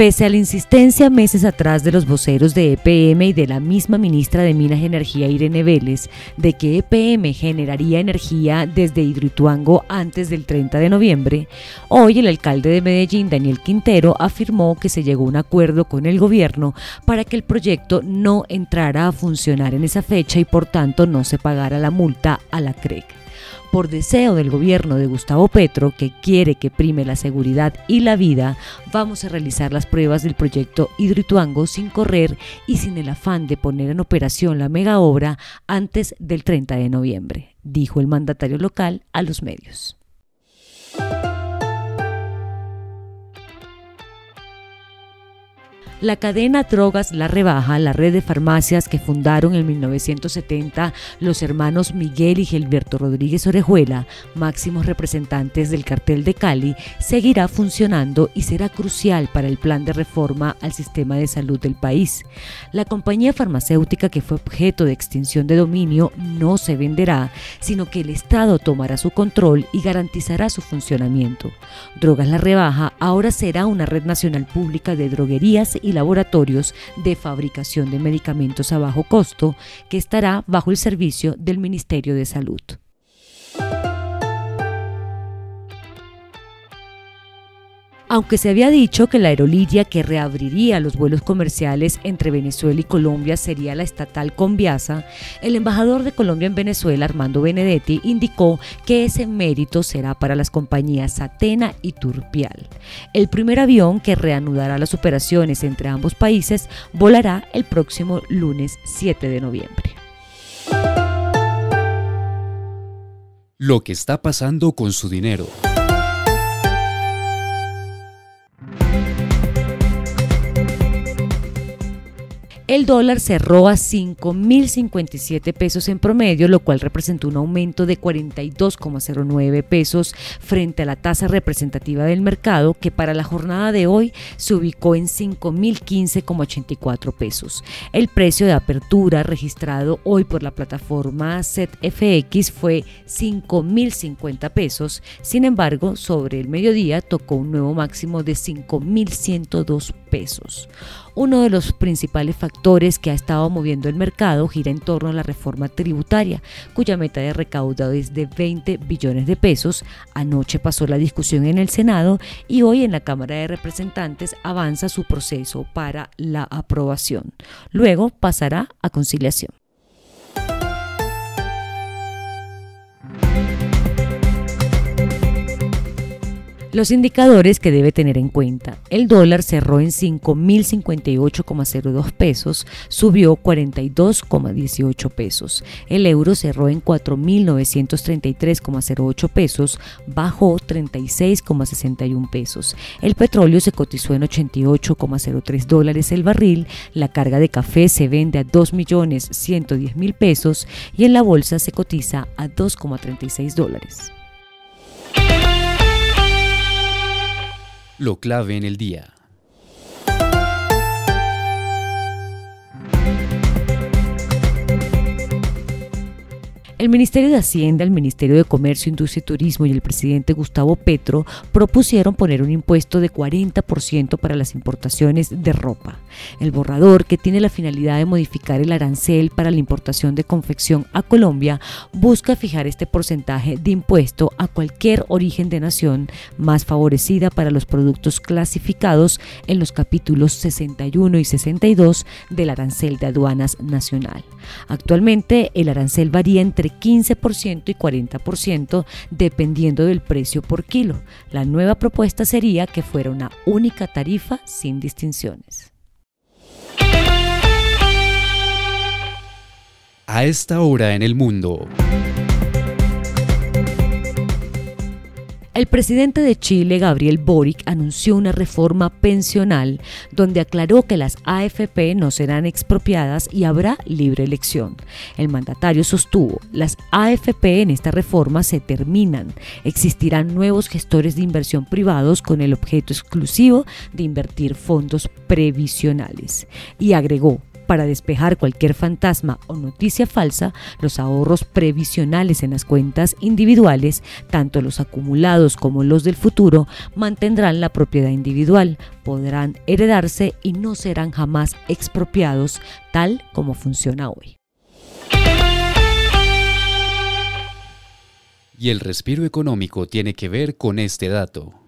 Pese a la insistencia meses atrás de los voceros de EPM y de la misma ministra de Minas y Energía Irene Vélez de que EPM generaría energía desde Hidroituango antes del 30 de noviembre, hoy el alcalde de Medellín, Daniel Quintero, afirmó que se llegó a un acuerdo con el gobierno para que el proyecto no entrara a funcionar en esa fecha y por tanto no se pagara la multa a la CREC por deseo del gobierno de Gustavo Petro, que quiere que prime la seguridad y la vida, vamos a realizar las pruebas del proyecto Hidroituango sin correr y sin el afán de poner en operación la mega obra antes del 30 de noviembre, dijo el mandatario local a los medios. La cadena Drogas La Rebaja, la red de farmacias que fundaron en 1970 los hermanos Miguel y Gilberto Rodríguez Orejuela, máximos representantes del cartel de Cali, seguirá funcionando y será crucial para el plan de reforma al sistema de salud del país. La compañía farmacéutica que fue objeto de extinción de dominio no se venderá, sino que el Estado tomará su control y garantizará su funcionamiento. Drogas La Rebaja ahora será una red nacional pública de droguerías y laboratorios de fabricación de medicamentos a bajo costo que estará bajo el servicio del Ministerio de Salud. Aunque se había dicho que la aerolínea que reabriría los vuelos comerciales entre Venezuela y Colombia sería la estatal Conviasa, el embajador de Colombia en Venezuela, Armando Benedetti, indicó que ese mérito será para las compañías Atena y Turpial. El primer avión que reanudará las operaciones entre ambos países volará el próximo lunes 7 de noviembre. Lo que está pasando con su dinero. El dólar cerró a 5.057 pesos en promedio, lo cual representó un aumento de 42,09 pesos frente a la tasa representativa del mercado, que para la jornada de hoy se ubicó en 5.015,84 pesos. El precio de apertura registrado hoy por la plataforma ZFX fue 5.050 pesos, sin embargo, sobre el mediodía tocó un nuevo máximo de 5.102 pesos. Uno de los principales factores que ha estado moviendo el mercado gira en torno a la reforma tributaria, cuya meta de recaudado es de 20 billones de pesos. Anoche pasó la discusión en el Senado y hoy en la Cámara de Representantes avanza su proceso para la aprobación. Luego pasará a conciliación. Los indicadores que debe tener en cuenta. El dólar cerró en 5.058,02 pesos, subió 42,18 pesos. El euro cerró en 4.933,08 pesos, bajó 36,61 pesos. El petróleo se cotizó en 88,03 dólares el barril. La carga de café se vende a 2.110.000 pesos y en la bolsa se cotiza a 2,36 dólares. Lo clave en el día. El Ministerio de Hacienda, el Ministerio de Comercio, Industria y Turismo y el presidente Gustavo Petro propusieron poner un impuesto de 40% para las importaciones de ropa. El borrador, que tiene la finalidad de modificar el arancel para la importación de confección a Colombia, busca fijar este porcentaje de impuesto a cualquier origen de nación más favorecida para los productos clasificados en los capítulos 61 y 62 del arancel de aduanas nacional. Actualmente el arancel varía entre 15% y 40% dependiendo del precio por kilo. La nueva propuesta sería que fuera una única tarifa sin distinciones. A esta hora en el mundo. El presidente de Chile, Gabriel Boric, anunció una reforma pensional donde aclaró que las AFP no serán expropiadas y habrá libre elección. El mandatario sostuvo, las AFP en esta reforma se terminan. Existirán nuevos gestores de inversión privados con el objeto exclusivo de invertir fondos previsionales. Y agregó, para despejar cualquier fantasma o noticia falsa, los ahorros previsionales en las cuentas individuales, tanto los acumulados como los del futuro, mantendrán la propiedad individual, podrán heredarse y no serán jamás expropiados tal como funciona hoy. Y el respiro económico tiene que ver con este dato.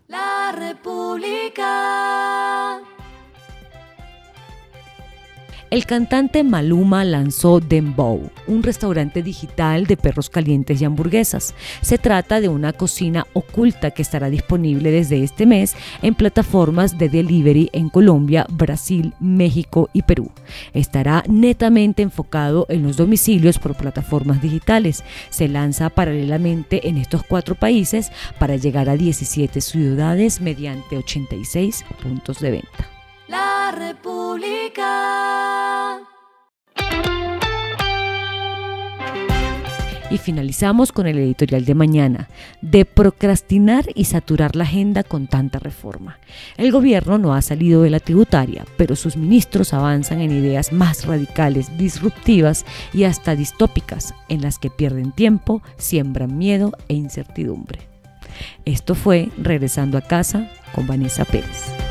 El cantante Maluma lanzó Dembow, un restaurante digital de perros calientes y hamburguesas. Se trata de una cocina oculta que estará disponible desde este mes en plataformas de delivery en Colombia, Brasil, México y Perú. Estará netamente enfocado en los domicilios por plataformas digitales. Se lanza paralelamente en estos cuatro países para llegar a 17 ciudades mediante 86 puntos de venta. República. Y finalizamos con el editorial de mañana, de procrastinar y saturar la agenda con tanta reforma. El gobierno no ha salido de la tributaria, pero sus ministros avanzan en ideas más radicales, disruptivas y hasta distópicas, en las que pierden tiempo, siembran miedo e incertidumbre. Esto fue Regresando a casa con Vanessa Pérez.